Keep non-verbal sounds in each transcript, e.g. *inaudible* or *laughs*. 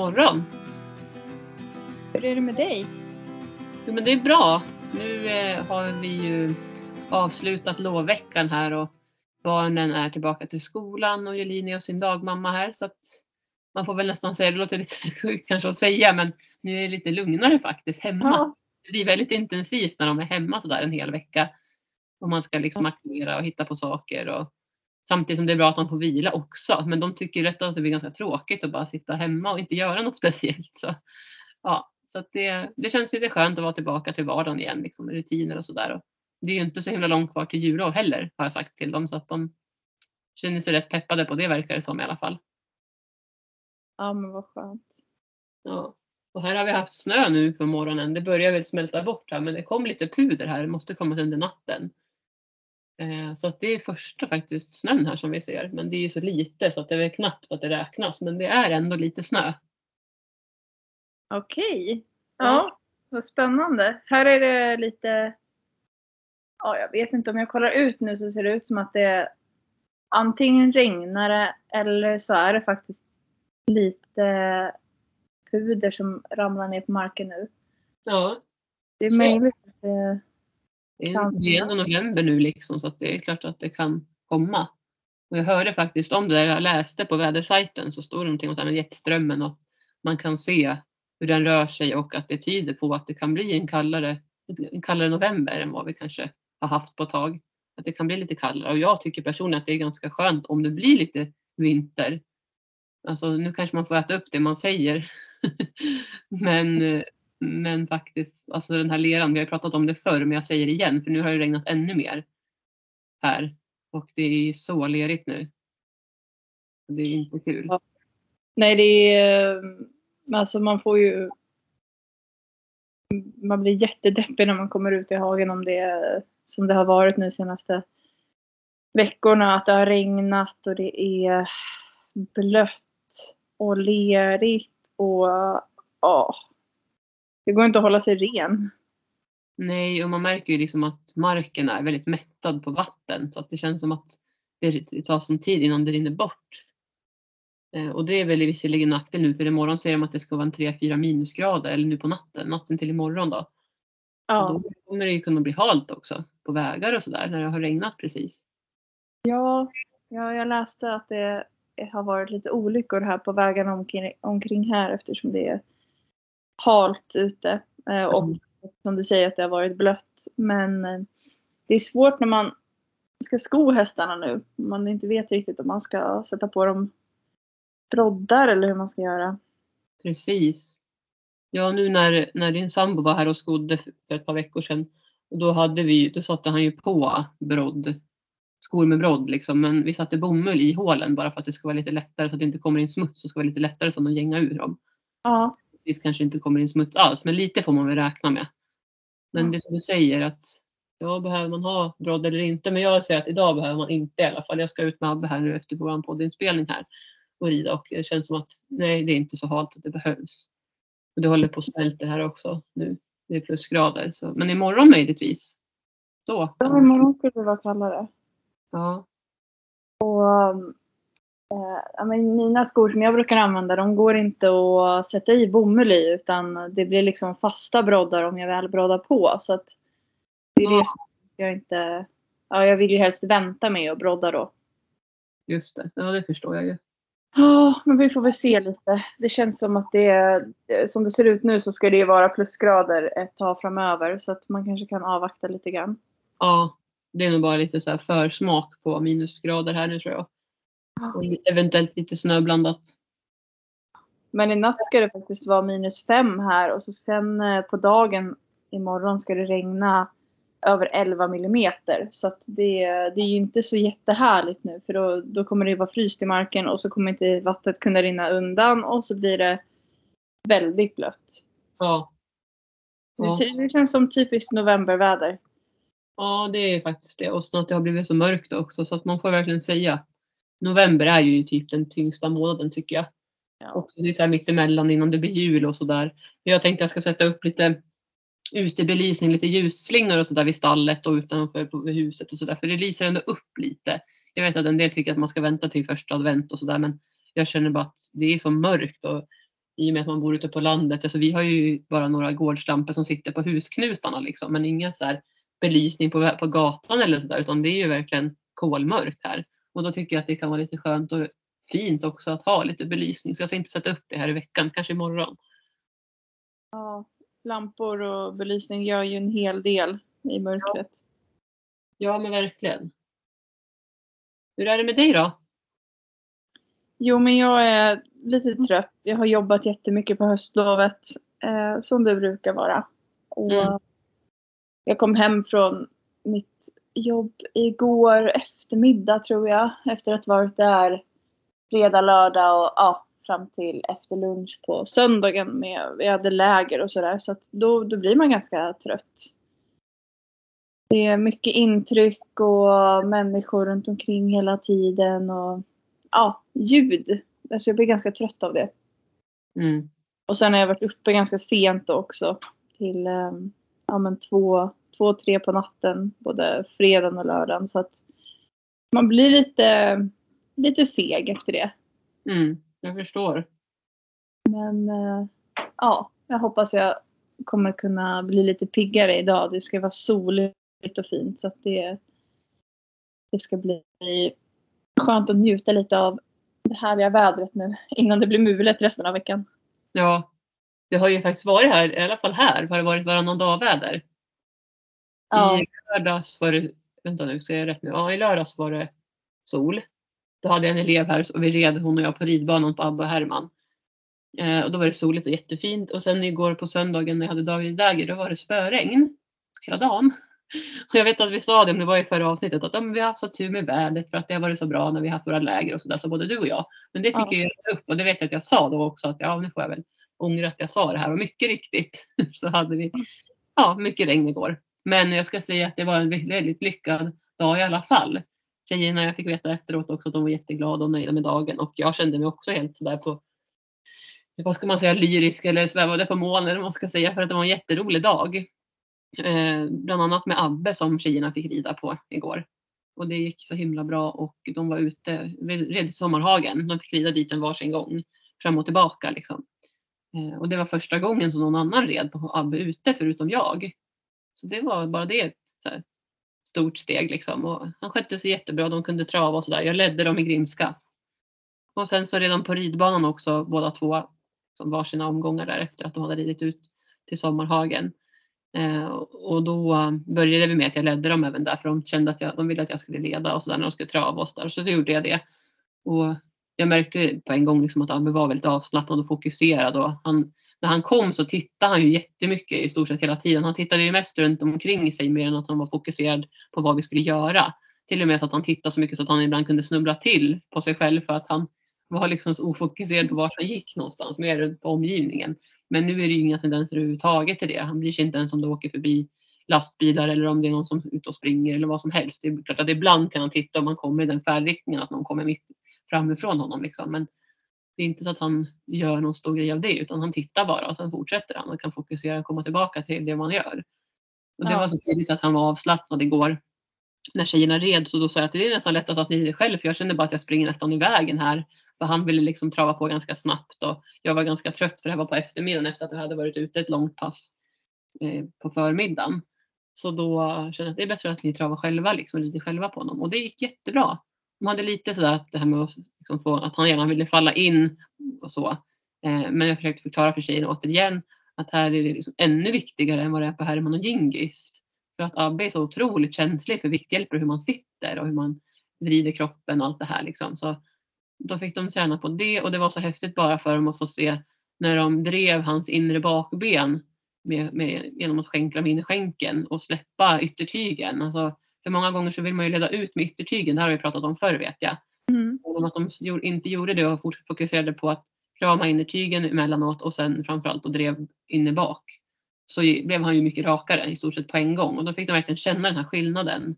morgon. Hur är det med dig? Jo, men det är bra. Nu eh, har vi ju avslutat lovveckan här och barnen är tillbaka till skolan och Jelin är hos sin dagmamma här. Så att man får väl nästan säga, det låter lite *laughs* sjukt kanske att säga, men nu är det lite lugnare faktiskt hemma. Ja. Det blir väldigt intensivt när de är hemma sådär en hel vecka. Och man ska liksom aktivera och hitta på saker. Och, samtidigt som det är bra att de får vila också. Men de tycker rätt att det blir ganska tråkigt att bara sitta hemma och inte göra något *laughs* speciellt. Så, ja, så det, det känns lite skönt att vara tillbaka till vardagen igen, liksom, med rutiner och sådär. Det är ju inte så himla långt kvar till jullov heller, har jag sagt till dem. Så att de känner sig rätt peppade på det verkar det som i alla fall. Ja, men vad skönt. Ja. Och här har vi haft snö nu på morgonen. Det börjar väl smälta bort här men det kom lite puder här. Det måste komma under natten. Eh, så att det är första faktiskt snön här som vi ser. Men det är ju så lite så att det är väl knappt att det räknas. Men det är ändå lite snö. Okej. Ja, Ja. vad spännande. Här är det lite... Ja, jag vet inte om jag kollar ut nu så ser det ut som att det antingen regnar det eller så är det faktiskt lite puder som ramlar ner på marken nu. Ja, Det är möjligt att det... det är, det är ändå november nu liksom så att det är klart att det kan komma. Och jag hörde faktiskt om det där jag läste på vädersajten så står det någonting om den här jetströmmen att man kan se hur den rör sig och att det tyder på att det kan bli en kallare, en kallare november än vad vi kanske har haft på ett tag. Att det kan bli lite kallare och jag tycker personligen att det är ganska skönt om det blir lite vinter. Alltså nu kanske man får äta upp det man säger. *laughs* men, eh, men faktiskt, alltså den här leran, vi har ju pratat om det förr men jag säger det igen för nu har det regnat ännu mer här. Och det är så lerigt nu. Det är inte kul. Ja. Nej, det är... Eh, alltså man får ju... Man blir jättedeppig när man kommer ut i hagen om det är som det har varit nu senaste veckorna. Att det har regnat och det är blött och lerigt och ja. Det går inte att hålla sig ren. Nej, och man märker ju liksom att marken är väldigt mättad på vatten så att det känns som att det tar sån tid innan det rinner bort. Eh, Och det är väl visserligen nackdel nu för imorgon säger de att det ska vara en 3-4 minusgrader eller nu på natten, natten till imorgon då. Ja. Och Då kommer det ju kunna bli halt också på vägar och sådär när det har regnat precis. Ja, ja, jag läste att det har varit lite olyckor här på vägarna omkring, omkring här eftersom det är halt ute. Eh, Och Mm. som du säger att det har varit blött. Men eh, det är svårt när man ska sko hästarna nu. Man inte vet riktigt om man ska sätta på dem broddar eller hur man ska göra. Precis. Ja, nu när, när din sambo var här och skodde för ett par veckor sedan. Och då, hade vi, då satte han ju på brodd, skor med brodd liksom. Men vi satte bomull i hålen bara för att det ska vara lite lättare så att det inte kommer in smuts. Och ska vara lite lättare så att gänga ur dem. Ja, Det kanske inte kommer in smuts alls, men lite får man väl räkna med. Men Ja. det som du säger att ja, behöver man ha brodd eller inte? Men jag säger att idag behöver man inte i alla fall. Jag ska ut med Abbe här nu efter vår poddinspelning här och rida och det känns som att nej, det är inte så halt att det behövs. Och det håller på att smälta här också nu. Det är plusgrader. Så, men imorgon möjligtvis. Då. ja imorgon skulle det vara kallare. Ja, Eh, ja, men mina skor som jag brukar använda de går inte att sätta i bomull i utan det blir liksom fasta broddar om jag väl broddar på. Så att det är det som jag inte... Ja, jag vill ju helst vänta med att brodda då. just det. Ja, det förstår jag ju. Ja, men vi får väl se lite. Det känns som att det som det ser ut nu så ska det ju vara plusgrader ett tag framöver så att man kanske kan avvakta lite grann. Ja, det är nog bara lite så försmak på minusgrader här nu tror jag. Och eventuellt lite snöblandat. Men i natt ska det faktiskt vara minus fem här och så sen eh, på dagen imorgon ska det regna över 11 millimeter. Så att det, det är ju inte så jättehärligt nu för då, då kommer det vara fryst i marken och så kommer inte vattnet kunna rinna undan och så blir det väldigt blött. Ja. Ja. Det, det känns som typiskt novemberväder. Ja, det är faktiskt det. Och så att det har blivit så mörkt också. Så att man får verkligen säga. November är ju typ den tyngsta månaden tycker jag. Ja. Också det är så här mittemellan innan det blir jul och sådär. Jag tänkte jag ska sätta upp lite utebelysning, lite ljusslingor och sådär vid stallet och utanför huset och sådär. För det lyser ändå upp lite. Jag vet att en del tycker att man ska vänta till första advent och sådär men jag känner bara att det är så mörkt och i och med att man bor ute på landet, alltså vi har ju bara några gårdslampor som sitter på husknutarna liksom, men ingen så här belysning på, på gatan eller sådär utan det är ju verkligen kolmörkt här. Och då tycker jag att det kan vara lite skönt och fint också att ha lite belysning. Så jag ska inte sätta upp det här i veckan, kanske imorgon. Ja, lampor och belysning gör ju en hel del i mörkret. Ja, men verkligen. Hur är det med dig då? Jo, men jag är lite trött. Jag har jobbat jättemycket på höstlovet, eh, som det brukar vara. Och Mm. Jag kom hem från mitt jobb igår eftermiddag tror jag. Efter att varit där fredag, lördag och ja, fram till efter lunch på söndagen. Med, vi hade läger och sådär. Så att då, då blir man ganska trött. Det är mycket intryck och människor runt omkring hela tiden. Och ja, ljud. Alltså jag blir ganska trött av det. Mm. Och sen har jag varit uppe ganska sent också. Till eh, ja, men två, två, tre på natten. Både fredagen och lördagen. Så att man blir lite, lite seg efter det. Mm. Jag förstår. Men eh, ja, jag hoppas jag kommer kunna bli lite piggare idag. Det ska vara soligt och fint. Så att det, det ska bli skönt att njuta lite av det härliga vädret nu. Innan det blir mulet resten av veckan. Ja, det har ju faktiskt varit här, i alla fall här, har det varit varannan dag väder. Ja. I lördags var det, vänta nu, ska jag rätt nu? Ja, i lördags var det sol. Då hade jag en elev här och vi red hon och jag på ridbanan på Abba och Herman. Eh, och då var det soligt och jättefint. Och sen igår på söndagen när jag hade daglig läger då var det spöregn hela dagen. Och jag vet att vi sa det, men det var i förra avsnittet, att ja, vi har haft så tur med vädret för att det har varit så bra när vi har haft våra läger och sådär, så både du och jag. Men det fick Ja. jag ju upp och det vet jag att jag sa då också att ja, nu får jag väl ångra att jag sa det här och mycket riktigt *laughs* så hade vi ja, mycket regn igår. Men jag ska säga att det var en väldigt lyckad dag i alla fall. Tjejerna, jag fick veta efteråt också att de var jätteglada och nöjda med dagen och jag kände mig också helt sådär på vad ska man säga, lyrisk eller svävade på moln eller vad man ska säga för att det var en jätterolig dag. Eh, bland annat med Abbe som tjejerna fick rida på igår. Och det gick så himla bra och de var ute, red i Sommarhagen. De fick rida dit en varsin gång fram och tillbaka liksom. Eh, och det var första gången som någon annan red på Abbe ute förutom jag. Så det var bara det ett så här, stort steg liksom. Och han skötte sig jättebra, de kunde trava och sådär. Jag ledde dem i grimska. Och sen så redan på ridbanan också båda två som var sina omgångar där efter att de hade ridit ut till Sommarhagen. Eh, och då eh, började vi med att jag ledde dem även där för de kände att jag, de ville att jag skulle leda och sådär när de skulle trava och sådär. Så då gjorde jag det. Och jag märkte på en gång liksom att Abbe var väldigt avslappnad och fokuserad och han, när han kom så tittade han ju jättemycket i stort sett hela tiden. Han tittade ju mest runt omkring sig mer än att han var fokuserad på vad vi skulle göra. Till och med så att han tittade så mycket så att han ibland kunde snubbla till på sig själv för att han var liksom så ofokuserad på vart han gick någonstans, mer på omgivningen. Men nu är det ju inga tendenser överhuvudtaget till det. Han bryr sig inte ens om det åker förbi lastbilar eller om det är någon som är ute och springer eller vad som helst. Det är klart att ibland kan han titta om han kommer i den färdriktningen att någon kommer mitt framifrån honom. Liksom. Men det är inte så att han gör någon stor grej av det utan han tittar bara och sen fortsätter han och kan fokusera och komma tillbaka till det man gör. Och det Ja. var så tydligt att han var avslappnad igår när tjejerna red så då sa jag att det är nästan lättast att ni rider själv för jag känner bara att jag springer nästan i vägen här. För han ville liksom trava på ganska snabbt och jag var ganska trött för det här var på eftermiddagen efter att jag hade varit ute ett långt pass eh, på förmiddagen. Så då kände jag att det är bättre att ni travar själva liksom, rider själva på honom och det gick jättebra. De hade lite sådär att det här med att, liksom få, att han gärna ville falla in och så. Eh, men jag försökte förklara för tjejerna återigen att här är det liksom ännu viktigare än vad det är på Herman och Gingis. För att Abbe är så otroligt känslig för vikthjälper och hur man sitter och hur man vrider kroppen och allt det här. Liksom. Så då fick de träna på det och det var så häftigt bara för dem att få se när de drev hans inre bakben med, med, genom att skänkla med skänken och släppa yttertygen. Alltså, för många gånger så vill man ju leda ut med yttertygen, det här har vi pratat om förr vet jag. Mm. Och att de inte gjorde det och fokuserade på att krama innertygen emellanåt och sen framförallt och drev inne bak. Så blev han ju mycket rakare i stort sett på en gång och då fick de verkligen känna den här skillnaden.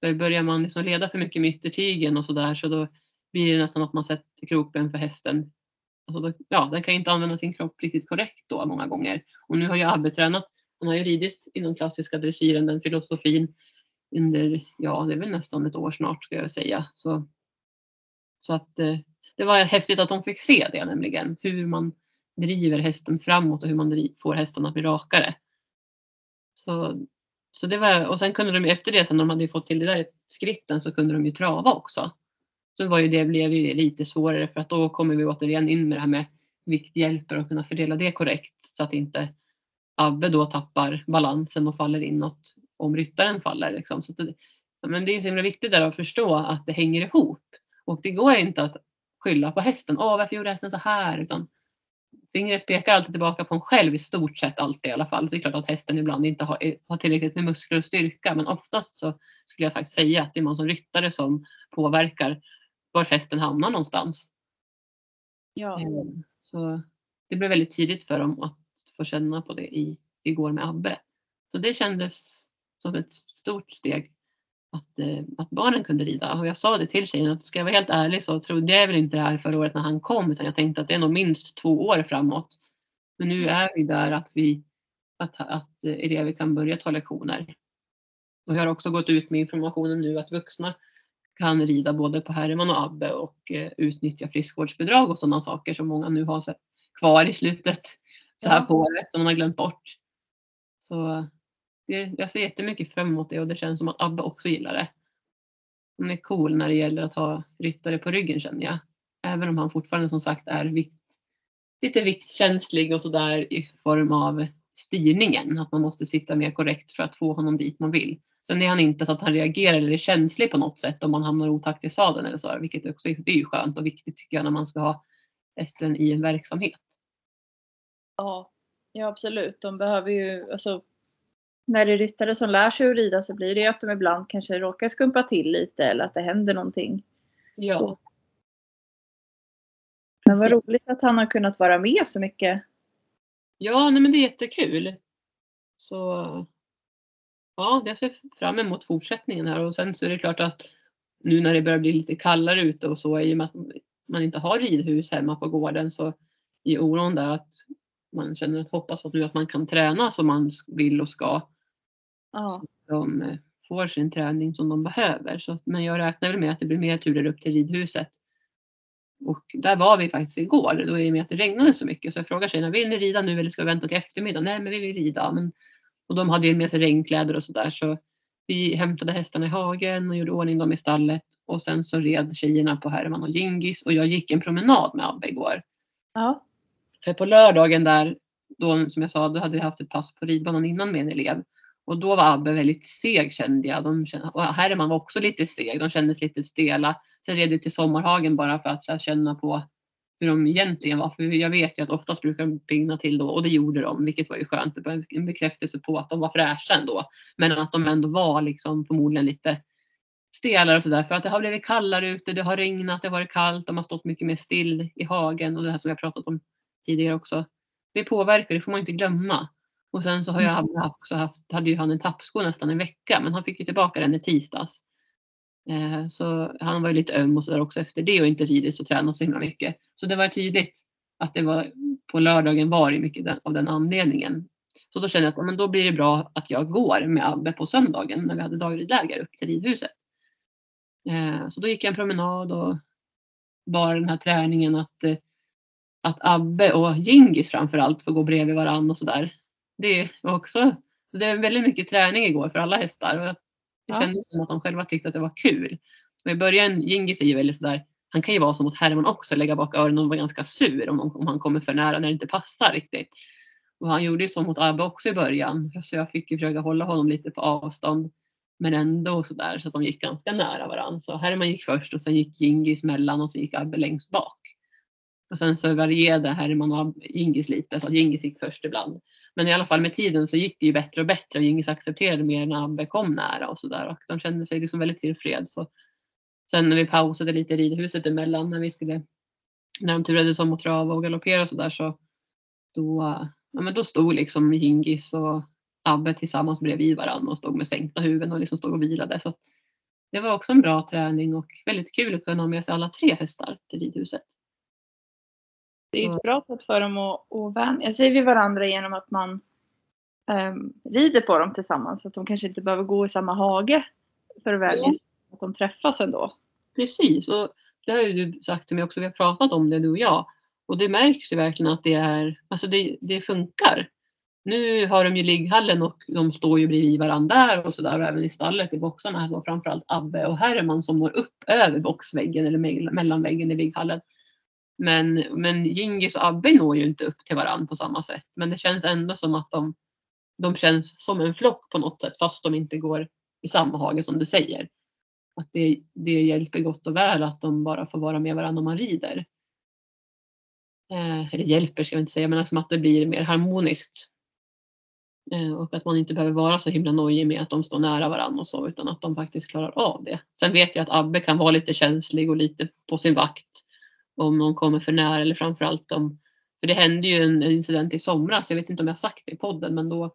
För börjar man liksom leda för mycket med yttertygen och sådär så då blir det nästan att man sätter kroppen för hästen. Alltså då, ja, den kan inte använda sin kropp riktigt korrekt då många gånger. Och nu har ju Abbe tränat, han har ju ridit inom klassiska dressyren, den filosofin under, ja det är väl nästan ett år snart ska jag säga. Så, så att eh, det var häftigt att de fick se det nämligen. Hur man driver hästen framåt och hur man får hästen att bli rakare. Så, så det var, och sen kunde de efter det, sen när de hade fått till det där skritten så kunde de ju trava också. Så var ju det, blev ju lite svårare för att då kommer vi återigen in med det här med vikthjälper och kunna fördela det korrekt så att inte Abbe då tappar balansen och faller inåt om ryttaren faller. Liksom. Så det, men det är så himla viktigt där att förstå att det hänger ihop. Och det går inte att skylla på hästen. Åh, varför gjorde hästen så här? Utan fingret pekar alltid tillbaka på en själv i stort sett alltid i alla fall. Så det är klart att hästen ibland inte har, har tillräckligt med muskler och styrka. Men oftast så skulle jag faktiskt säga att det är man som ryttare som påverkar var hästen hamnar någonstans. Ja. Ehm, så det blev väldigt tidigt för dem att få känna på det i, igår med Abbe. Så det kändes som ett stort steg att, eh, att barnen kunde rida. Och jag sa det till tjejen att ska jag vara helt ärlig så trodde jag väl inte det här förra året när han kom utan jag tänkte att det är nog minst två år framåt. Men nu är vi där att, vi, att, att elever kan börja ta lektioner. Och jag har också gått ut med informationen nu att vuxna kan rida både på Herman och Abbe och eh, utnyttja friskvårdsbidrag och sådana saker som många nu har kvar i slutet så här på året som man har glömt bort. Så det, jag ser jättemycket fram emot det och det känns som att Abbe också gillar det. Han är cool när det gäller att ha ryttare på ryggen känner jag. Även om han fortfarande som sagt är vikt, lite viktkänslig och sådär i form av styrningen. Att man måste sitta mer korrekt för att få honom dit man vill. Sen är han inte så att han reagerar eller är känslig på något sätt om man hamnar otakt i sadeln eller så. Vilket också är, det är ju skönt och viktigt tycker jag när man ska ha hästen i en verksamhet. Ja, ja absolut. De behöver ju, alltså när det är ryttare som lär sig att rida så blir det att de ibland kanske råkar skumpa till lite eller att det händer någonting. Ja. Men vad roligt att han har kunnat vara med så mycket. Ja, nej men det är jättekul. Så ja, jag ser fram emot fortsättningen här och sen så är det klart att nu när det börjar bli lite kallare ute och så i och med att man inte har ridhus hemma på gården så är oron där att man känner att hoppas att nu att man kan träna som man vill och ska. Ja. Så de eh, får sin träning som de behöver. Så, men jag räknar väl med att det blir mer turer upp till ridhuset. Och där var vi faktiskt igår, då i och med att det regnade så mycket. Så jag frågade tjejerna, vill ni rida nu eller ska vi vänta till eftermiddag? Nej, men vi vill rida. Men, och de hade ju med sig regnkläder och sådär. Så vi hämtade hästarna i hagen och gjorde ordning dem i stallet. Och sen så red tjejerna på Herman och Gingis och jag gick en promenad med Abbe igår. Ja. För på lördagen där, då, som jag sa, då hade vi haft ett pass på ridbanan innan med en elev. Och då var Abbe väldigt seg kände jag. De kände, och Herman var också lite seg. De kändes lite stela. Sen red vi till Sommarhagen bara för att här, känna på hur de egentligen var. För jag vet ju att oftast brukar de pigna till då och det gjorde de, vilket var ju skönt. Det var en bekräftelse på att de var fräscha ändå. Men att de ändå var liksom förmodligen lite stelare och sådär. För att det har blivit kallare ute, det har regnat, det har varit kallt, de har stått mycket mer still i hagen och det här som jag pratat om tidigare också. Det påverkar, det får man inte glömma. Och sen så har jag mm. också haft, hade ju han en tappsko nästan en vecka men han fick ju tillbaka den i tisdags. Eh, så han var ju lite öm och sådär också efter det och inte ridit och tränat så himla mycket. Så det var tydligt att det var på lördagen var det mycket den, av den anledningen. Så då kände jag att men då blir det bra att jag går med Abbe på söndagen när vi hade dagridläger upp till ridhuset. Eh, så då gick jag en promenad och bara den här träningen att eh, att Abbe och Gingis framförallt får gå bredvid varandra och sådär. Det var också, det är väldigt mycket träning igår för alla hästar. Och det ja. kändes som att de själva tyckte att det var kul. Och I början, Gingis är ju väldigt sådär, han kan ju vara som mot Herman också, lägga bak öronen och vara ganska sur om, om han kommer för nära när det inte passar riktigt. Och han gjorde ju så mot Abbe också i början. Så jag fick ju försöka hålla honom lite på avstånd. Men ändå sådär så att de gick ganska nära varandra. Så Herman gick först och sen gick Gingis mellan och så gick Abbe längst bak. Och sen så varierade Herman och Gingis lite så att Gingis gick först ibland. Men i alla fall med tiden så gick det ju bättre och bättre och Gingis accepterade mer när Abbe kom nära och sådär och de kände sig liksom väldigt tillfreds. Så sen när vi pausade lite i ridhuset emellan när vi skulle när de turades om att trava och galoppera och sådär så då, ja, men då stod liksom Gingis och Abbe tillsammans bredvid varandra och stod med sänkta huvuden och liksom stod och vilade. Så det var också en bra träning och väldigt kul att kunna ha med sig alla tre hästar till ridhuset. Det är ett bra sätt för dem att, att vänja sig vid varandra genom att man um, rider på dem tillsammans. Så att de kanske inte behöver gå i samma hage för att vänja sig. Att de träffas ändå. Precis. Och det har ju du sagt till mig också, vi har pratat om det du och jag. Och det märks ju verkligen att det är, alltså det, det funkar. Nu har de ju ligghallen och de står ju bredvid varandra där och sådär och även i stallet i boxarna här framförallt Abbe och Herman som når upp över boxväggen eller mellanväggen i ligghallen. Men, men Gingis och Abbe når ju inte upp till varandra på samma sätt. Men det känns ändå som att de, de känns som en flock på något sätt fast de inte går i samma hage som du säger. Att det, det hjälper gott och väl att de bara får vara med varandra om man rider. Eh, eller hjälper ska jag inte säga, men alltså att det blir mer harmoniskt. Eh, och att man inte behöver vara så himla nojig med att de står nära varandra och så, utan att de faktiskt klarar av det. Sen vet jag att Abbe kan vara lite känslig och lite på sin vakt om någon kommer för nära eller framförallt om, för det hände ju en incident i somras, jag vet inte om jag sagt det i podden, men då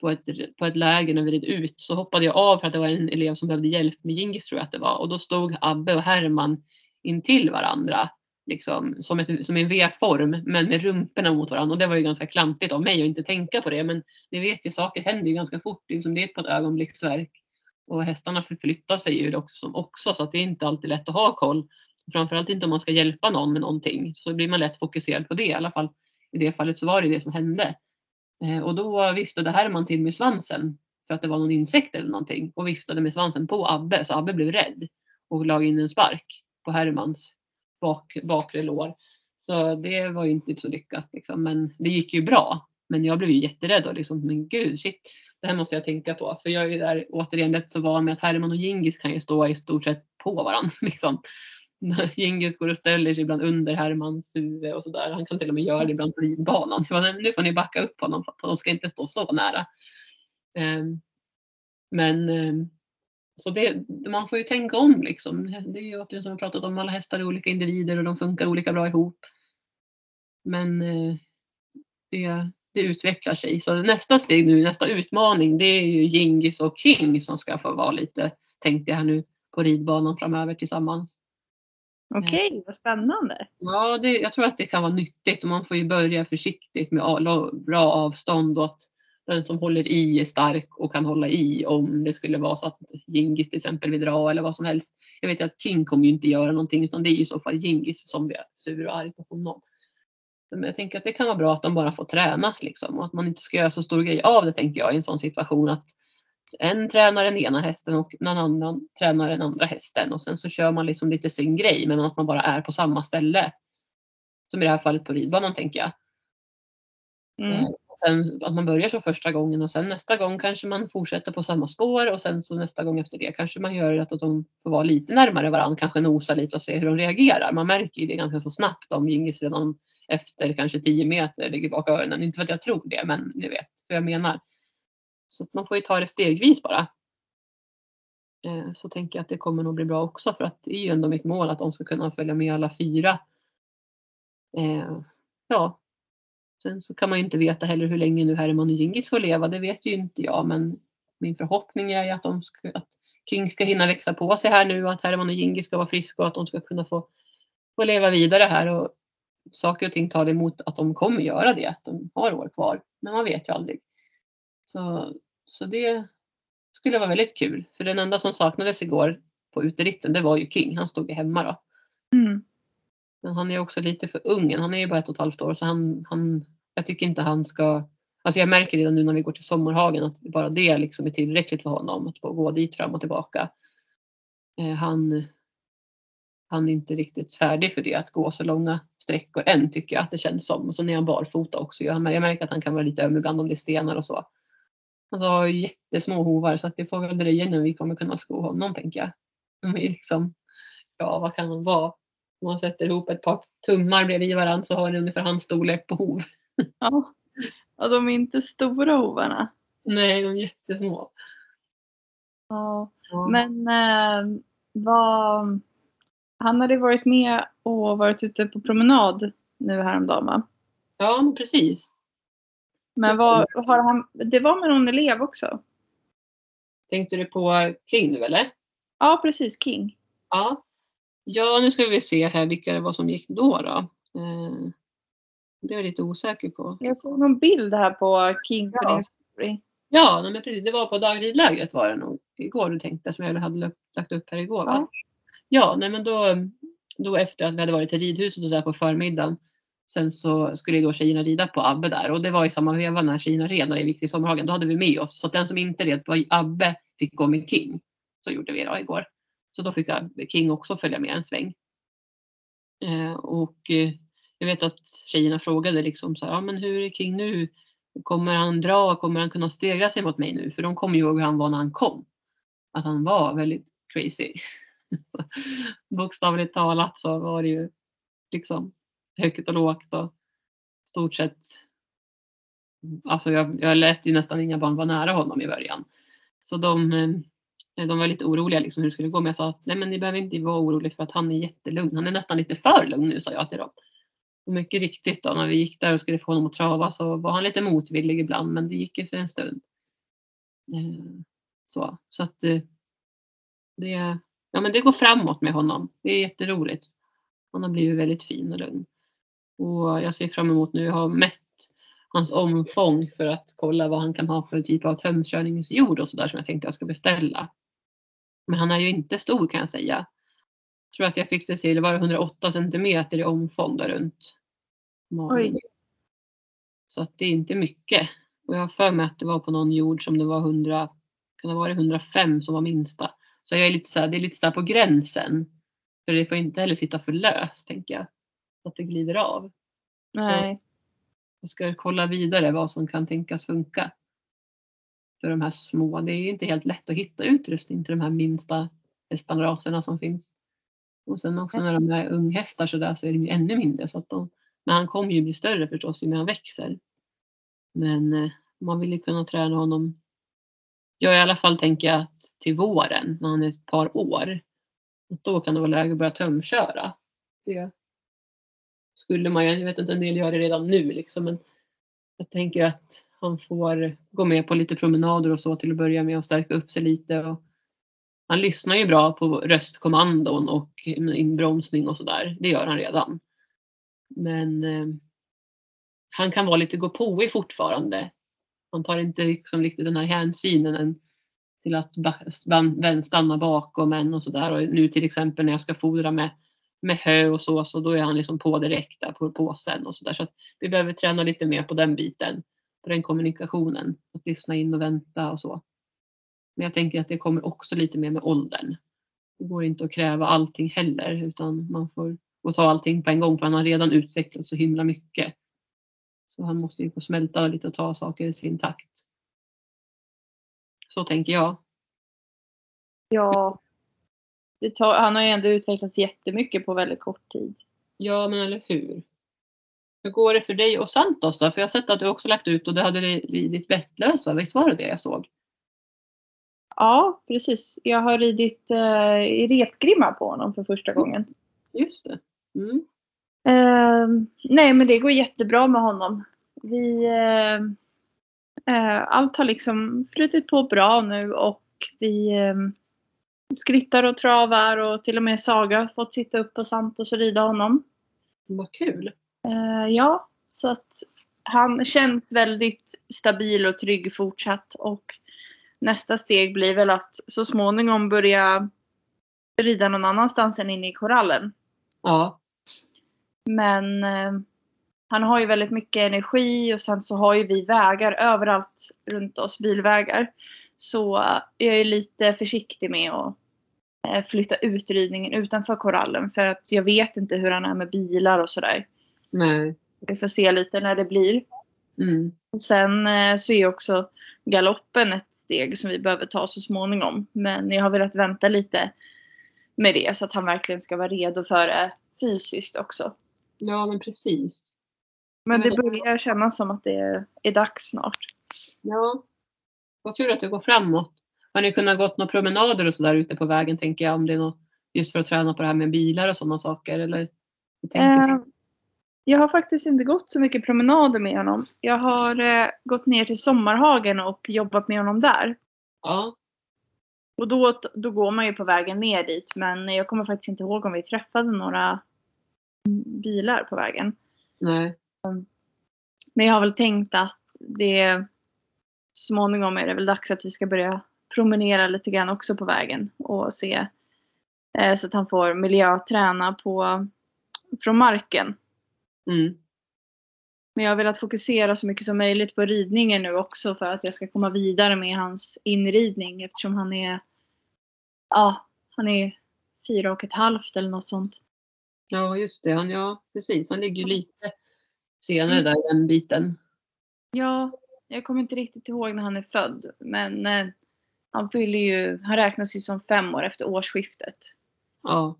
på ett, på ett läger när vi red ut så hoppade jag av för att det var en elev som behövde hjälp med Gingis tror jag att det var. Och då stod Abbe och Herman intill varandra liksom som, ett, som en V-form men med rumporna mot varandra. Och det var ju ganska klantigt av mig att inte tänka på det men ni vet ju saker händer ju ganska fort, liksom det är på ett ögonblicksverk. Och hästarna förflyttar sig ju också, också så att det är inte alltid lätt att ha koll. Framförallt inte om man ska hjälpa någon med någonting så blir man lätt fokuserad på det i alla fall. I det fallet så var det det som hände. Eh, och då viftade Herman till med svansen för att det var någon insekt eller någonting och viftade med svansen på Abbe så Abbe blev rädd och la in en spark på Hermans bak, bakre lår. Så det var ju inte så lyckat liksom. men det gick ju bra. Men jag blev ju jätterädd och liksom, men gud shit, det här måste jag tänka på. För jag är där återigen rätt så van med att Herman och Gingis kan ju stå i stort sett på varandra. *laughs* Liksom. *laughs* gänget går och ställer sig ibland under Hermans huvud och sådär. Han kan till och med göra det ibland på ridbanan. Nu får ni backa upp honom för att de ska inte stå så nära. Ehm, men ehm, så det, man får ju tänka om liksom. Det är ju återigen som vi pratat om, alla hästar är olika individer och de funkar olika bra ihop. Men eh, det, det utvecklar sig. Så nästa steg nu, nästa utmaning, det är ju Gingis och King som ska få vara lite, tänkte jag här nu, på ridbanan framöver tillsammans. Okej, okay, vad spännande. Ja, det, jag tror att det kan vara nyttigt och man får ju börja försiktigt med bra avstånd och att den som håller i är stark och kan hålla i om det skulle vara så att Gingis till exempel vill dra eller vad som helst. Jag vet ju att King kommer ju inte göra någonting utan det är ju i så fall Gingis som blir sur och arg på honom. Men jag tänker att det kan vara bra att de bara får tränas liksom och att man inte ska göra så stor grej av det tänker jag i en sån situation att en tränar den ena hästen och någon annan tränar den andra hästen och sen så kör man liksom lite sin grej men att man bara är på samma ställe. Som i det här fallet på ridbanan tänker jag. Mm. Eh, sen att man börjar så första gången och sen nästa gång kanske man fortsätter på samma spår och sen så nästa gång efter det kanske man gör att de får vara lite närmare varandra, kanske nosa lite och se hur de reagerar. Man märker ju det ganska så snabbt om Gingis redan efter kanske 10 meter ligger bak öronen. Inte för att jag tror det, men ni vet hur jag menar. Så man får ju ta det stegvis bara. Eh, så tänker jag att det kommer nog bli bra också för att det är ju ändå mitt mål att de ska kunna följa med alla fyra. Eh, ja. Sen så kan man ju inte veta heller hur länge nu Herman och Gingis får leva. Det vet ju inte jag men min förhoppning är ju att, de ska, att King ska hinna växa på sig här nu och att Herman och Gingis ska vara friska och att de ska kunna få, få leva vidare här. Och saker och ting tar emot att de kommer göra det, att de har år kvar. Men man vet ju aldrig. Så, så det skulle vara väldigt kul. För den enda som saknades igår på uteritten det var ju King. Han stod ju hemma då. Mm. Men han är också lite för ung. Han är ju bara ett och ett halvt år så han, han, jag tycker inte han ska Alltså jag märker redan nu när vi går till Sommarhagen att bara det liksom är tillräckligt för honom att gå dit fram och tillbaka. Eh, han, han är inte riktigt färdig för det, att gå så långa sträckor än tycker jag att det känns som. Och så är han barfota också. Jag märker att han kan vara lite öm ibland om det är stenar och så. Han har jättesmå hovar så att det får väl dröja innan vi kommer kunna sko honom tänker jag. *laughs* De är liksom, ja vad kan han vara? Om man sätter ihop ett par tummar bredvid varandra så har ni ungefär hans storlek på hov. *laughs* Ja. ja, de är inte stora hovarna. Nej, de är jättesmå. Ja, ja. men eh, vad... Han hade varit med och varit ute på promenad nu häromdagen va? Ja, precis. Men vad har han, det var med någon elev också? Tänkte du på King nu eller? Ja precis, King. Ja. Ja, nu ska vi se här vilka det var som gick då. då. Eh, det är jag lite osäker på. Jag såg någon bild här på King på din story. Ja, men precis. Det var på dagridlägret var det nog igår du tänkte som jag hade lagt upp här igår. Va? Ja, ja nej, men då, då efter att vi hade varit till ridhuset och så på förmiddagen. Sen så skulle då tjejerna rida på Abbe där och det var i samma veva när tjejerna red när det gick till Sommarhagen. Då hade vi med oss så att den som inte red på Abbe fick gå med King. Så gjorde vi då igår. Så då fick King också följa med en sväng. Eh, och eh, jag vet att tjejerna frågade liksom så här, ja men hur är King nu? Kommer han dra? Kommer han kunna stegra sig mot mig nu? För de kommer ihåg hur han var när han kom. Att han var väldigt crazy. *laughs* Bokstavligt talat så var det ju liksom högt och lågt och stort sett. Alltså jag, jag lät ju nästan inga barn vara nära honom i början. Så de, eh, de var lite oroliga liksom hur det skulle gå. Men jag sa att nej men ni behöver inte vara oroliga för att han är jättelugn. Han är nästan lite för lugn nu sa jag till dem. Och mycket riktigt då när vi gick där och skulle få honom att trava så var han lite motvillig ibland men det gick efter en stund. Eh, så, så att eh, det, ja, men det går framåt med honom. Det är jätteroligt. Han har blivit väldigt fin och lugn. Och jag ser fram emot nu, jag har mätt hans omfång för att kolla vad han kan ha för typ av tömkörningsjord och sådär som jag tänkte jag ska beställa. Men han är ju inte stor kan jag säga. Jag tror att jag fick det till, var det 108 centimeter i omfång där runt magen. Så att det är inte mycket. Och jag har för mig att det var på någon jord som det var 100, kan det vara 105 som var minsta. Så jag är lite så här, det är lite så på gränsen. För det får inte heller sitta för löst tänker jag. Att det glider av. Nej. Så jag ska kolla vidare vad som kan tänkas funka. För de här små. Det är ju inte helt lätt att hitta utrustning till de här minsta hästarna som finns. Och sen också när de är unghästar så där så är de ju ännu mindre. Så att de, men han kommer ju bli större förstås ju mer han växer. Men eh, man vill ju kunna träna honom. Jag i alla fall tänker att till våren när han är ett par år. Då kan det vara läge att börja tömköra. Det skulle man ju, jag vet inte, en del gör det redan nu liksom. Men jag tänker att han får gå med på lite promenader och så till att börja med och stärka upp sig lite. Och han lyssnar ju bra på röstkommandon och inbromsning och sådär. Det gör han redan. Men eh, han kan vara lite gå på fortfarande. Han tar inte liksom riktigt den här hänsynen än till att stanna bakom en och sådär. Och nu till exempel när jag ska fodra med, med hö och så, så då är han liksom på direkt där på påsen och sådär. Så att vi behöver träna lite mer på den biten. På den kommunikationen. Att lyssna in och vänta och så. Men jag tänker att det kommer också lite mer med åldern. Det går inte att kräva allting heller utan man får och ta allting på en gång för han har redan utvecklats så himla mycket. Så han måste ju få smälta lite och ta saker i sin takt. Så tänker jag. Ja. Tar, han har ju ändå utvecklats jättemycket på väldigt kort tid. Ja, men eller hur. Hur går det för dig och Santos då? För jag har sett att du också lagt ut och du hade ridit bettlös va? Visst var det det jag såg? Ja, precis. Jag har ridit eh, i repgrimma på honom för första gången. Just det. Mm. Eh, nej, men det går jättebra med honom. Vi, eh, eh allt har liksom flutit på bra nu och vi eh, skrittar och travar och till och med Saga har fått sitta upp på Santos och rida honom. Vad kul! Eh, ja, så att han känns väldigt stabil och trygg fortsatt och nästa steg blir väl att så småningom börja rida någon annanstans än inne i korallen. Ja. Men eh, han har ju väldigt mycket energi och sen så har ju vi vägar överallt runt oss, bilvägar. Så jag är lite försiktig med att flytta ut ridningen utanför korallen för att jag vet inte hur han är med bilar och sådär. Nej. Vi får se lite när det blir. Mm. Och sen eh, så är också galoppen ett steg som vi behöver ta så småningom. Men jag har velat vänta lite med det så att han verkligen ska vara redo för det fysiskt också. Ja men precis. Men det börjar kännas som att det är dags snart. Ja. Vad kul att det går framåt. Har ni kunnat gått några promenader och sådär ute på vägen tänker jag om det är något just för att träna på det här med bilar och sådana saker eller? Eh, jag har faktiskt inte gått så mycket promenader med honom. Jag har eh, gått ner till Sommarhagen och jobbat med honom där. Ja. Och då, då går man ju på vägen ner dit. Men jag kommer faktiskt inte ihåg om vi träffade några bilar på vägen. Nej. Men jag har väl tänkt att det småningom är det väl dags att vi ska börja promenera lite grann också på vägen och se Eh, så att han får miljöträna på, från marken. Mm. Men jag har velat fokusera så mycket som möjligt på ridningen nu också för att jag ska komma vidare med hans inridning eftersom han är, ja, han är fyra och ett halvt eller något sånt. Ja, just det. Han, ja, precis. Han ligger ju lite senare där den biten. Ja, jag kommer inte riktigt ihåg när han är född men eh, han fyller ju, han räknas ju som fem år efter årsskiftet. Ja.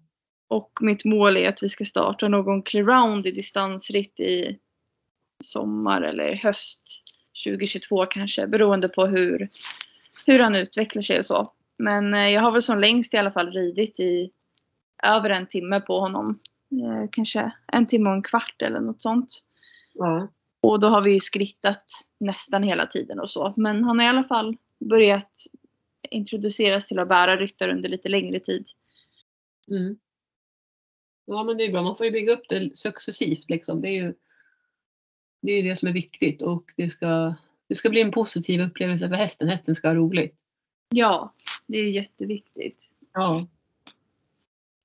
Och mitt mål är att vi ska starta någon clear-round i distansritt i sommar eller höst 2022 kanske beroende på hur, hur han utvecklar sig och så. Men eh, jag har väl som längst i alla fall ridit i över en timme på honom. Eh, kanske en timme och en kvart eller något sånt. ja. Och då har vi ju skrittat nästan hela tiden och så. Men han har i alla fall börjat introduceras till att bära ryttar under lite längre tid. Mm. Ja men det är bra, man får ju bygga upp det successivt liksom. Det är ju det, är det som är viktigt och det ska, det ska bli en positiv upplevelse för hästen. Hästen ska ha roligt. Ja, det är jätteviktigt. Ja.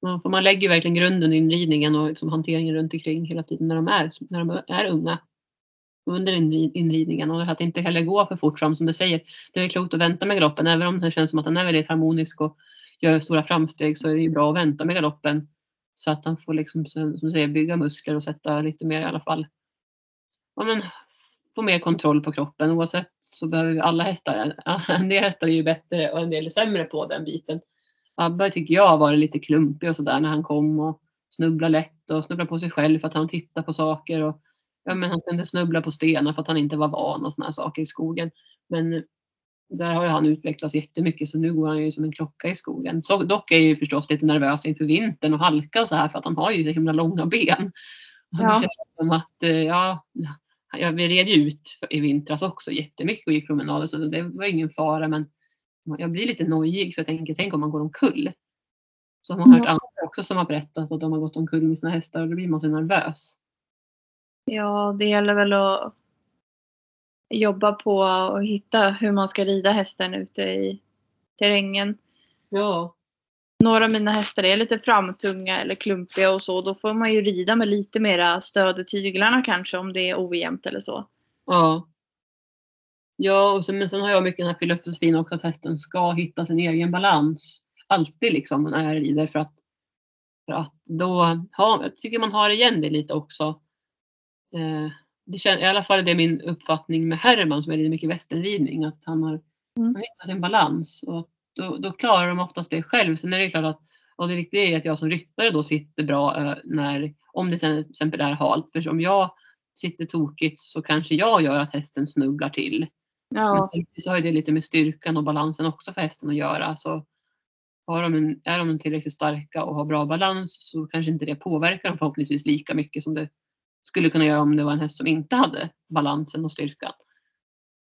Man, för man lägger ju verkligen grunden i inridningen och liksom hanteringen runt omkring hela tiden när de är, när de är unga. Under inridningen och att inte heller gå för fort fram som du säger. Det är klokt att vänta med galoppen även om det känns som att den är väldigt harmonisk och gör stora framsteg så är det ju bra att vänta med galoppen. Så att han får liksom som du säger bygga muskler och sätta lite mer i alla fall. Ja, men, få mer kontroll på kroppen. Oavsett så behöver vi alla hästar. *laughs* En del hästar är ju bättre och en del är sämre på den biten. Abba tycker jag var varit lite klumpig och sådär när han kom och snubblar lätt och snubblar på sig själv för att han tittar på saker. Och, ja, men han kunde snubbla på stenar för att han inte var van och sådana saker i skogen. Men där har ju han utvecklats jättemycket så nu går han ju som en klocka i skogen. Så, dock är jag ju förstås lite nervös inför vintern och halka och så här för att han har ju så himla långa *laughs* ben. Och Ja. Det känns som att, eh, ja, ja, vi red ju ut i vintras också jättemycket och gick promenader så det var ingen fara men jag blir lite nojig för jag tänker, tänk om man går omkull. Så har man hört Ja. andra också som har berättat att de har gått omkull med sina hästar och då blir man så nervös. Ja, det gäller väl att jobba på och hitta hur man ska rida hästen ute i terrängen. Ja, Några av mina hästar är lite framtunga eller klumpiga och så. Då får man ju rida med lite mera stöd i tyglarna kanske om det är ojämnt eller så. Ja. Ja, och sen, men sen har jag mycket den här filosofin också att hästen ska hitta sin egen balans. Alltid liksom när jag rider för att, för att då har, jag tycker man har igen det lite också. Eh, det kän, I alla fall är det min uppfattning med Herman som är rider mycket västernridning att han har Mm. han hittar sin balans och då, då klarar de oftast det själv. Sen är det klart att och det viktiga är att jag som ryttare då sitter bra eh, när, om det sen till exempel är halt. För om jag sitter tokigt så kanske jag gör att hästen snubblar till. Men Ja, samtidigt så har det lite med styrkan och balansen också för hästen att göra. Så har de en, är de tillräckligt starka och har bra balans så kanske inte det påverkar dem förhoppningsvis lika mycket som det skulle kunna göra om det var en häst som inte hade balansen och styrkan.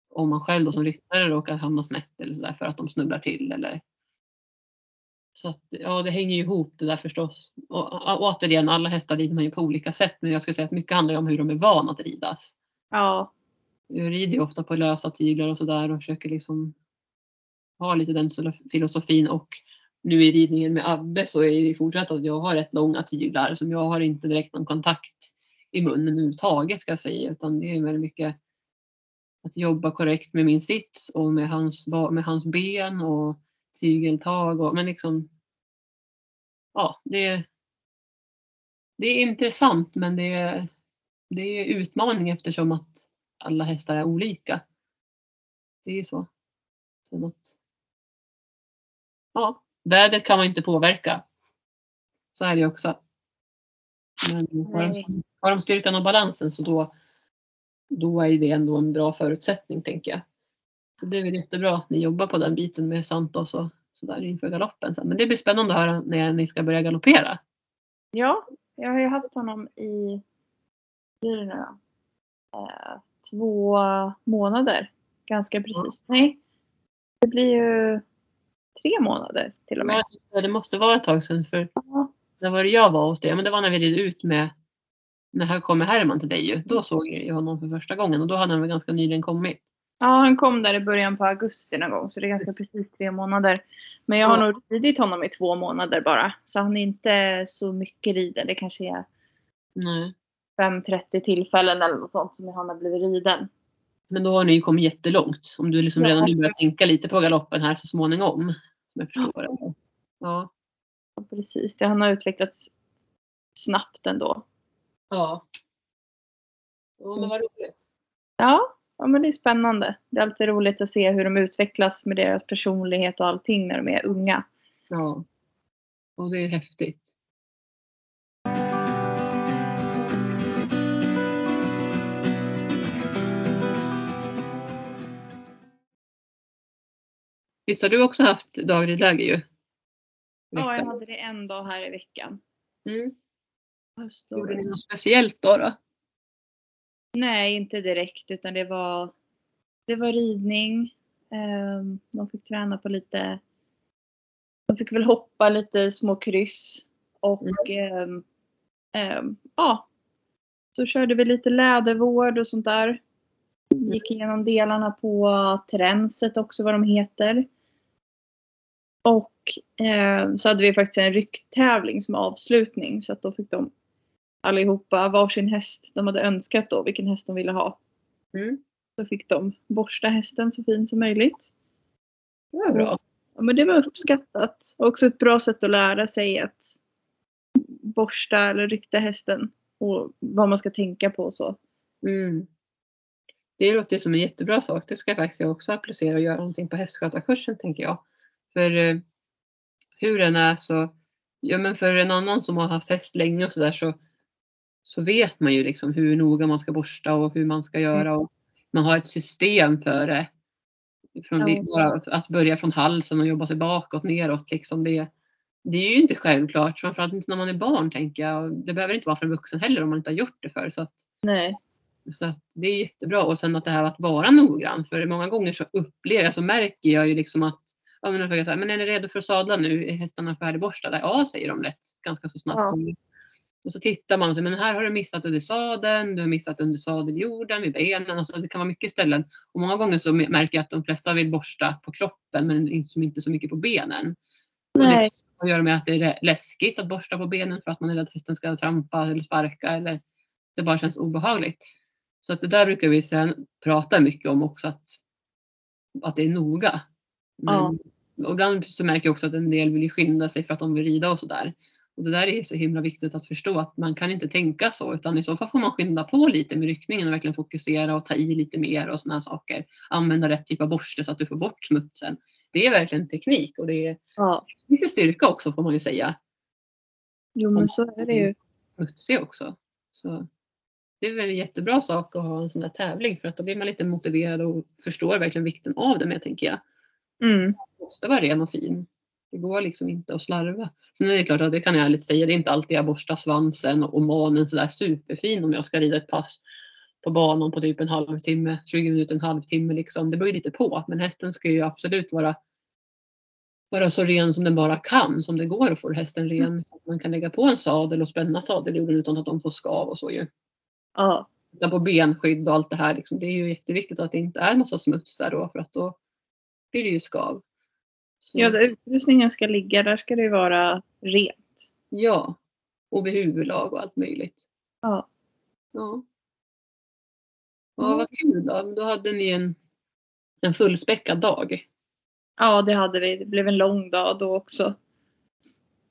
Om man själv då som ryttare råkar hamna snett eller sådär för att de snubblar till eller så att ja, det hänger ju ihop det där förstås. Och, och återigen, alla hästar rider man ju på olika sätt men jag skulle säga att mycket handlar om hur de är vana att ridas. ja, Jag rider ju ofta på lösa tyglar och sådär och försöker liksom ha lite den filosofin och nu i ridningen med Abbe så är det fortsatt att jag har rätt långa tyglar som jag har inte direkt någon kontakt i munnen överhuvudtaget ska jag säga utan det är väldigt mycket att jobba korrekt med min sits och med hans, med hans ben och tygeltag och men liksom ja det det är intressant men det är, det är utmaning eftersom att alla hästar är olika. Det är ju så. så att, ja, vädret kan man inte påverka. Så är det också. Men har. Har de styrkan och balansen så då, då är det ändå en bra förutsättning tänker jag. Så det är väl jättebra att ni jobbar på den biten med Santos och sådär inför galoppen sen. Men det blir spännande att höra när ni ska börja galoppera. ja, jag har ju haft honom i, blir det nu? Eh, två månader. Ganska precis. Nej, det blir ju tre månader till och med. Ja, det måste vara ett tag sedan för Ja. När var det jag var hos dig? Men det var när vi red ut med när här kommer Herman till dig ju. Då såg jag honom för första gången och då hade han väl ganska nyligen kommit. Ja, han kom där i början på augusti någon gång så det är ganska precis tre månader. Men jag har Ja. nog ridit honom i två månader bara. Så han är inte så mycket riden. Det kanske är Nej. 5-30 tillfällen eller något sånt som han har blivit riden. Men då har ni ju kommit jättelångt. Om du liksom redan nu börjar tänka lite på galoppen här så småningom. Om jag förstår det. Ja. Precis, det, han har utvecklats snabbt ändå. Ja. Ja men vad roligt. Ja, ja, men det är spännande. Det är alltid roligt att se hur de utvecklas med deras personlighet och allting när de är unga. Ja. Och det är häftigt. Visst har du också haft dagridläger ju? Ja, jag hade det en dag här i veckan. Mm. Gjorde ni något speciellt då? då? Nej, inte direkt utan det var, det var ridning. Ehm, De fick träna på lite, de fick väl hoppa lite små kryss. Och ehm, ehm, ja, så körde vi lite lädervård och sånt där. Gick igenom delarna på tränset också, vad de heter. Och eh, så hade vi faktiskt en rycktävling som avslutning så att då fick de allihopa varsin häst de hade önskat då, vilken häst de ville ha. Mm. Så fick de borsta hästen så fin som möjligt. Det var bra. Ja, men det var uppskattat. Och också ett bra sätt att lära sig att borsta eller rykta hästen och vad man ska tänka på och så. Mm. Det låter som en jättebra sak. Det ska faktiskt jag också applicera och göra någonting på hästskötarkursen tänker jag. För eh, hur den är så, ja men för en annan som har haft häst länge och sådär så, så vet man ju liksom hur noga man ska borsta och hur man ska göra. Och man har ett system för det. Från, Ja. att börja från halsen och jobba sig bakåt, neråt. Liksom det, det är ju inte självklart, framförallt inte när man är barn tänker jag. Det behöver inte vara för en vuxen heller om man inte har gjort det förr. Så att, Nej. så att det är jättebra. Och sen att det här att vara noggrann. För många gånger så upplever jag, så märker jag ju liksom att ja, men, jag här, men är ni redo för att sadla nu? Är hästarna färdigborstade? Ja, säger de lätt ganska så snabbt. Och så tittar man och säger, men här har du missat under sadeln, du har missat under sadeljorden, vid benen. Alltså det kan vara mycket ställen. Och många gånger så märker jag att de flesta vill borsta på kroppen men inte så, mycket på benen. Och det Nej. har att göra med att det är läskigt att borsta på benen för att man är rädd att hästen ska trampa eller sparka eller det bara känns obehagligt. Så att det där brukar vi sen prata mycket om också att, att det är noga. Men, Ja. och ibland så märker jag också att en del vill skynda sig för att de vill rida och sådär. Och det där är så himla viktigt att förstå att man kan inte tänka så utan i så fall får man skynda på lite med ryckningen och verkligen fokusera och ta i lite mer och sådana saker. Använda rätt typ av borste så att du får bort smutsen. Det är verkligen teknik och det är Ja. lite styrka också får man ju säga. Jo men så är det ju. Smutsig också. Så det är väl en jättebra sak att ha en sån där tävling för att då blir man lite motiverad och förstår verkligen vikten av det med tänker jag. Mm. Det måste vara ren och fin. Det går liksom inte att slarva. Sen är det klart att det kan jag ärligt säga, det är inte alltid jag borstar svansen och manen sådär superfin om jag ska rida ett pass på banan på typ en halvtimme, 20 minuter, en halvtimme liksom. Det beror ju lite på. Men hästen ska ju absolut vara, vara så ren som den bara kan, som det går att få hästen ren. Så att man kan lägga på en sadel och spänna sadeljorden utan att de får skav och så ju. Ja. Titta på benskydd och allt det här. Liksom. Det är ju jätteviktigt att det inte är massa smuts där då för att då blir det ju skav. Så, ja, där utrustningen ska ligga, där ska det ju vara rent. ja. Och vid huvudlag och allt möjligt. Ja. Ja. Ja, vad kul då. Då hade ni en, en fullspäckad dag. Ja, det hade vi. Det blev en lång dag då också.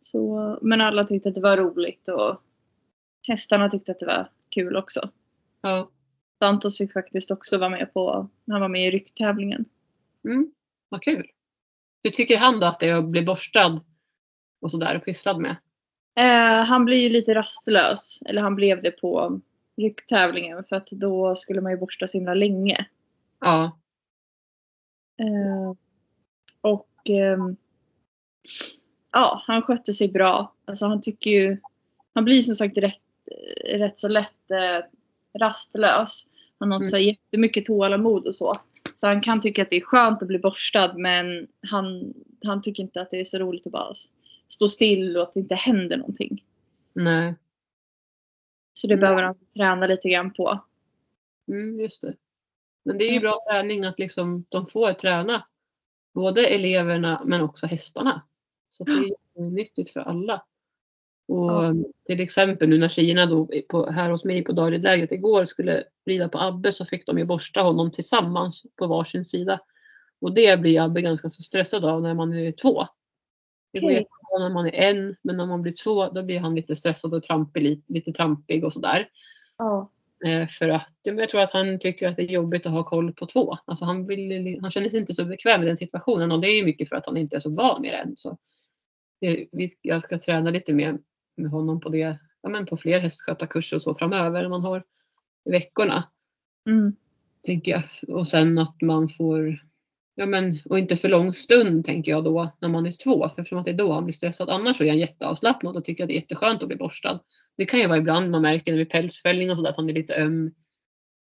Så, men alla tyckte att det var roligt och hästarna tyckte att det var kul också. Ja. Santos fick faktiskt också vara med på, han var med i rycktävlingen. Mm, vad kul. Hur tycker han då att det är att bli borstad och sådär och pysslad med? Eh, han blir ju lite rastlös, eller han blev det på rycktävlingen för att då skulle man ju borsta så himla länge. Ja. Eh, och ehm, ja, han skötte sig bra. Alltså han tycker ju, han blir som sagt rätt, rätt så lätt eh, rastlös. Han har inte så jättemycket tålamod och så. Så han kan tycka att det är skönt att bli borstad men han, han tycker inte att det är så roligt att bara stå still och att det inte händer någonting. Nej. Så det Mm. behöver han träna lite grann på. Mm, just det. Men det är ju Mm. bra träning att liksom de får träna både eleverna men också hästarna. Så det är nyttigt för alla. Och Ja. till exempel nu när tjejerna då på, här hos mig på dagliglägret igår skulle rida på Abbe så fick de ju borsta honom tillsammans på varsin sida. Och det blir Abbe ganska så stressad av när man är två. Det går Okej. jättebra när man är en men när man blir två då blir han lite stressad och trampig, lite, trampig och sådär. Ja. Eh, för att jag tror att han tycker att det är jobbigt att ha koll på två. Alltså han, vill, han känner sig inte så bekväm i den situationen och det är ju mycket för att han inte är så van med det än. Så det, jag ska träna lite mer med honom på det, ja, men på fler hästskötarkurser och så framöver än man har i veckorna. Mm. Tänker jag. Och sen att man får, ja men och inte för lång stund tänker jag då när man är två. För eftersom att det är då han blir stressad. Annars så är han jätteavslappnad och tycker att det är jätteskönt att bli borstad. Det kan ju vara ibland man märker vid pälsfällning och sådär att han är lite öm.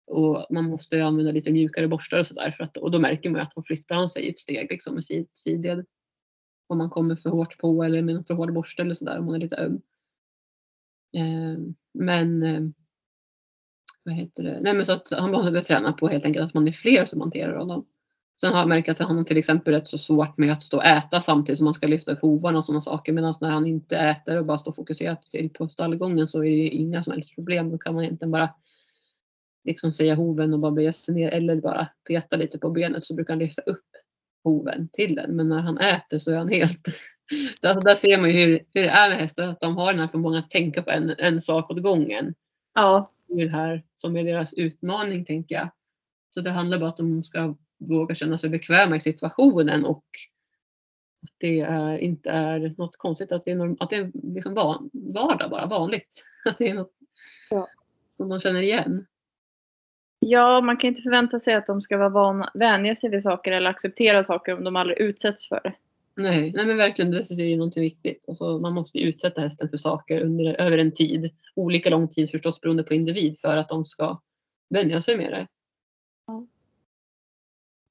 Och man måste använda lite mjukare borstar och sådär. Och då märker man ju att då flyttar han sig ett steg liksom med sid, sidled. Om man kommer för hårt på eller med en för hård borste eller sådär om man är lite öm. Ehm, men ehm, vad heter det? Nej men så att han behöver träna på helt enkelt att man är fler som hanterar honom. Sen har jag märkt att han har till exempel rätt så svårt med att stå och äta samtidigt som man ska lyfta upp hovarna och sådana saker. Medan när han inte äter och bara står fokuserat till på stallgången så är det inga som helst problem. Då kan man egentligen bara liksom säga hoven och bara böja sig ner eller bara peta lite på benet så brukar han lyfta upp hoven till den. Men när han äter så är han helt... *laughs* Alltså där ser man ju hur, hur det är med hästar, att de har den här förmågan att tänka på en, en sak åt gången Ja. det är det här som är deras utmaning tänker jag. Så det handlar bara om att de ska våga känna sig bekväma i situationen och att det är, inte är något konstigt, att det är, norm, att det är liksom van, vardag bara, vanligt. *laughs* Att det är något Ja. som de känner igen. Ja, man kan inte förvänta sig att de ska vara vana, vänja sig vid saker eller acceptera saker om de aldrig utsätts för det. Nej, nej men verkligen, det är ju någonting viktigt. Alltså, man måste ju utsätta hästen för saker under, över en tid. Olika lång tid förstås beroende på individ för att de ska vänja sig med det. Ja.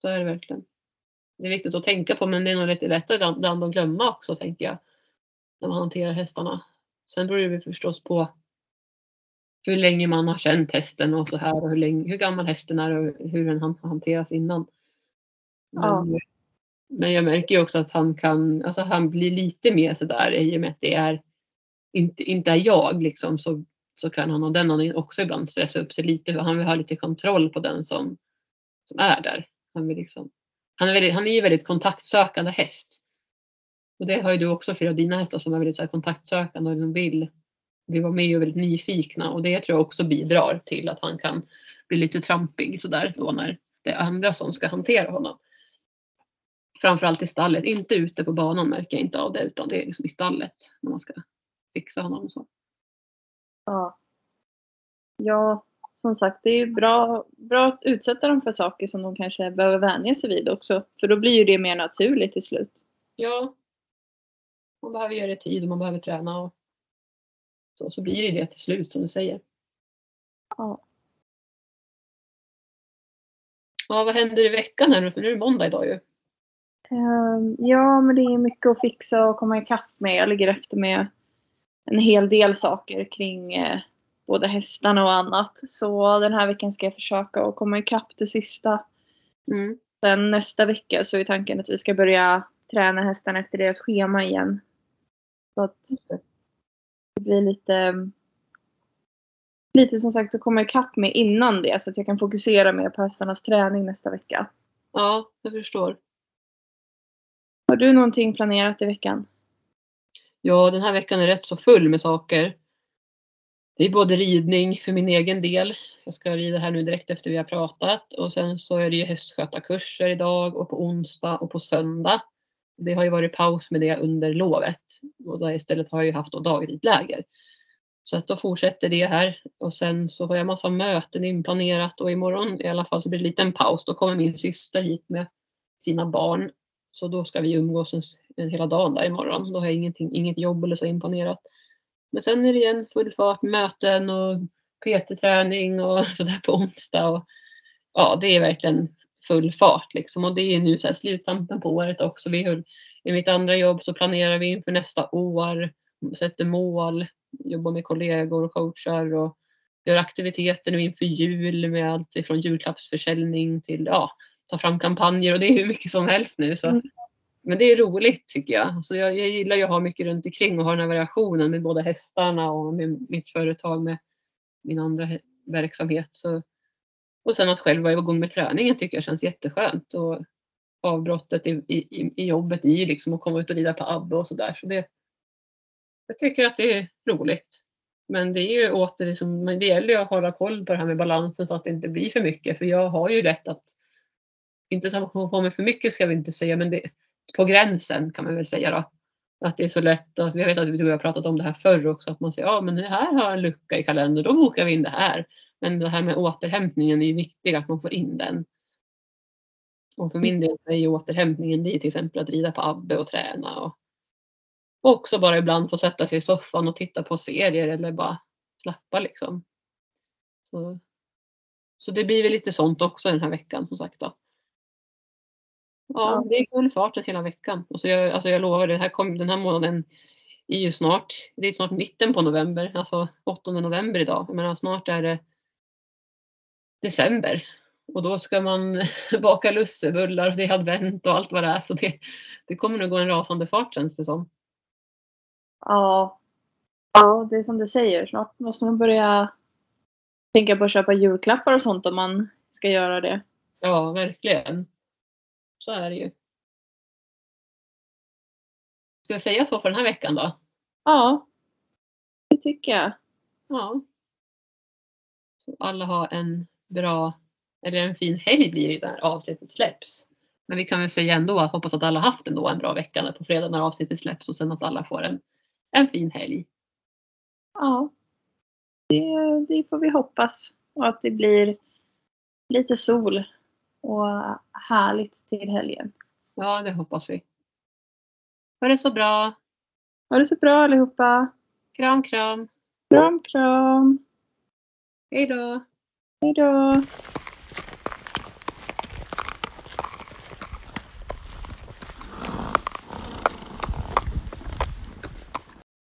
Så är det verkligen. Det är viktigt att tänka på men det är nog lite lätt ibland att glömma också tänker jag. När man hanterar hästarna. Sen beror det förstås på hur länge man har känt hästen och så här och hur, länge, hur gammal hästen är och hur den har hanterats innan. Men, Ja men jag märker ju också att han kan, alltså han blir lite mer sådär i och med att det är inte, inte är jag liksom så, så kan han av den anledningen också ibland stressa upp sig lite. för Han vill ha lite kontroll på den som, som är där. Han, vill liksom, han, är väldigt, han är ju väldigt kontaktsökande häst. Och det har ju du också flera av dina hästar som är väldigt så här, kontaktsökande och de vill, vill vara med och är väldigt nyfikna. Och det tror jag också bidrar till att han kan bli lite trampig sådär då när det är andra som ska hantera honom. Framförallt i stallet, inte ute på banan märker jag inte av det utan det är liksom i stallet när man ska fixa honom och så. Ja. Ja, som sagt, det är bra, bra att utsätta dem för saker som de kanske behöver vänja sig vid också. För då blir ju det mer naturligt till slut. Ja. Man behöver göra det tid och man behöver träna och så, så blir det det till slut som du säger. Ja. Ja, vad händer i veckan här nu? För nu är det måndag idag ju. Ehm, ja, men det är mycket att fixa och komma ikapp med. Jag ligger efter med en hel del saker kring eh, både hästarna och annat. Så den här veckan ska jag försöka att komma ikapp det sista. Mm. Sen nästa vecka så är tanken att vi ska börja träna hästarna efter deras schema igen. Så att det blir lite lite som sagt att komma ikapp med innan det så att jag kan fokusera mer på hästarnas träning nästa vecka. Ja, jag förstår. Har du någonting planerat i veckan? Ja, den här veckan är rätt så full med saker. Det är både ridning för min egen del. Jag ska rida här nu direkt efter vi har pratat och sen så är det ju hästskötarkurser idag och på onsdag och på söndag. Det har ju varit paus med det under lovet och där istället har jag ju haft då dagridläger. Så att då fortsätter det här och sen så har jag massa möten inplanerat och imorgon i alla fall så blir det en liten paus. Då kommer min syster hit med sina barn. Så då ska vi umgås en, en hela dagen där imorgon. Då har jag ingenting, inget jobb eller så inplanerat. Men sen är det igen full fart, möten och PT-träning och *laughs* sådär på onsdag. Och, ja, det är verkligen full fart liksom. Och det är nu så här sluttampen på året också. Vi höll, I mitt andra jobb så planerar vi inför nästa år, sätter mål, jobbar med kollegor och coachar och gör aktiviteter nu inför jul med allt ifrån julklappsförsäljning till ja, ta fram kampanjer och det är hur mycket som helst nu. Så. Mm. Men det är roligt tycker jag. Så jag, jag gillar ju att ha mycket runt omkring och ha den här variationen med både hästarna och med mitt företag med min andra he- verksamhet. Så, och sen att själv vara igång med träningen tycker jag känns jätteskönt. Och avbrottet i, i, i jobbet i liksom att komma ut och rida på Abbe och sådär. Så det, jag tycker att det är roligt. Men det är ju åter liksom, men det gäller ju att hålla koll på det här med balansen så att det inte blir för mycket. För jag har ju lätt att inte ta på mig för mycket ska vi inte säga, men det, på gränsen kan man väl säga då. Att det är så lätt, att, jag vet att du har pratat om det här förr också, att man säger ja men det här har en lucka i kalendern, då bokar vi in det här. Men det här med återhämtningen är ju viktigt att man får in den. Och för min del är ju återhämtningen det är till exempel att rida på Abbe och träna. Och, och också bara ibland få sätta sig i soffan och titta på serier eller bara slappa liksom. Så, så det blir väl lite sånt också den här veckan som sagt. Då. Ja, det är full fart hela veckan. Och så jag, alltså jag lovar, det här kom, den här månaden är ju snart, det är snart mitten på november, alltså 8 november idag. Jag menar snart är det december. Och då ska man *laughs* baka lussebullar och det är advent och allt vad det är. Så det, det kommer nog gå en rasande fart känns det som. Ja. Ja, det är som du säger. Snart måste man börja tänka på att köpa julklappar och sånt om man ska göra det. Ja, verkligen. Så är det ju. Ska jag säga så för den här veckan då? Ja, det tycker jag. Ja. Så alla har en bra, eller en fin helg blir det när avsnittet släpps. Men vi kan väl säga ändå att hoppas att alla haft ändå en bra vecka på fredag när avsnittet släpps och sen att alla får en, en fin helg. Ja, det, det får vi hoppas. Och att det blir lite sol och härligt till helgen. Ja, det hoppas vi. Ha det så bra. Ha det så bra allihopa. Kram, kram. Kram, kram. Hej då. Hej då.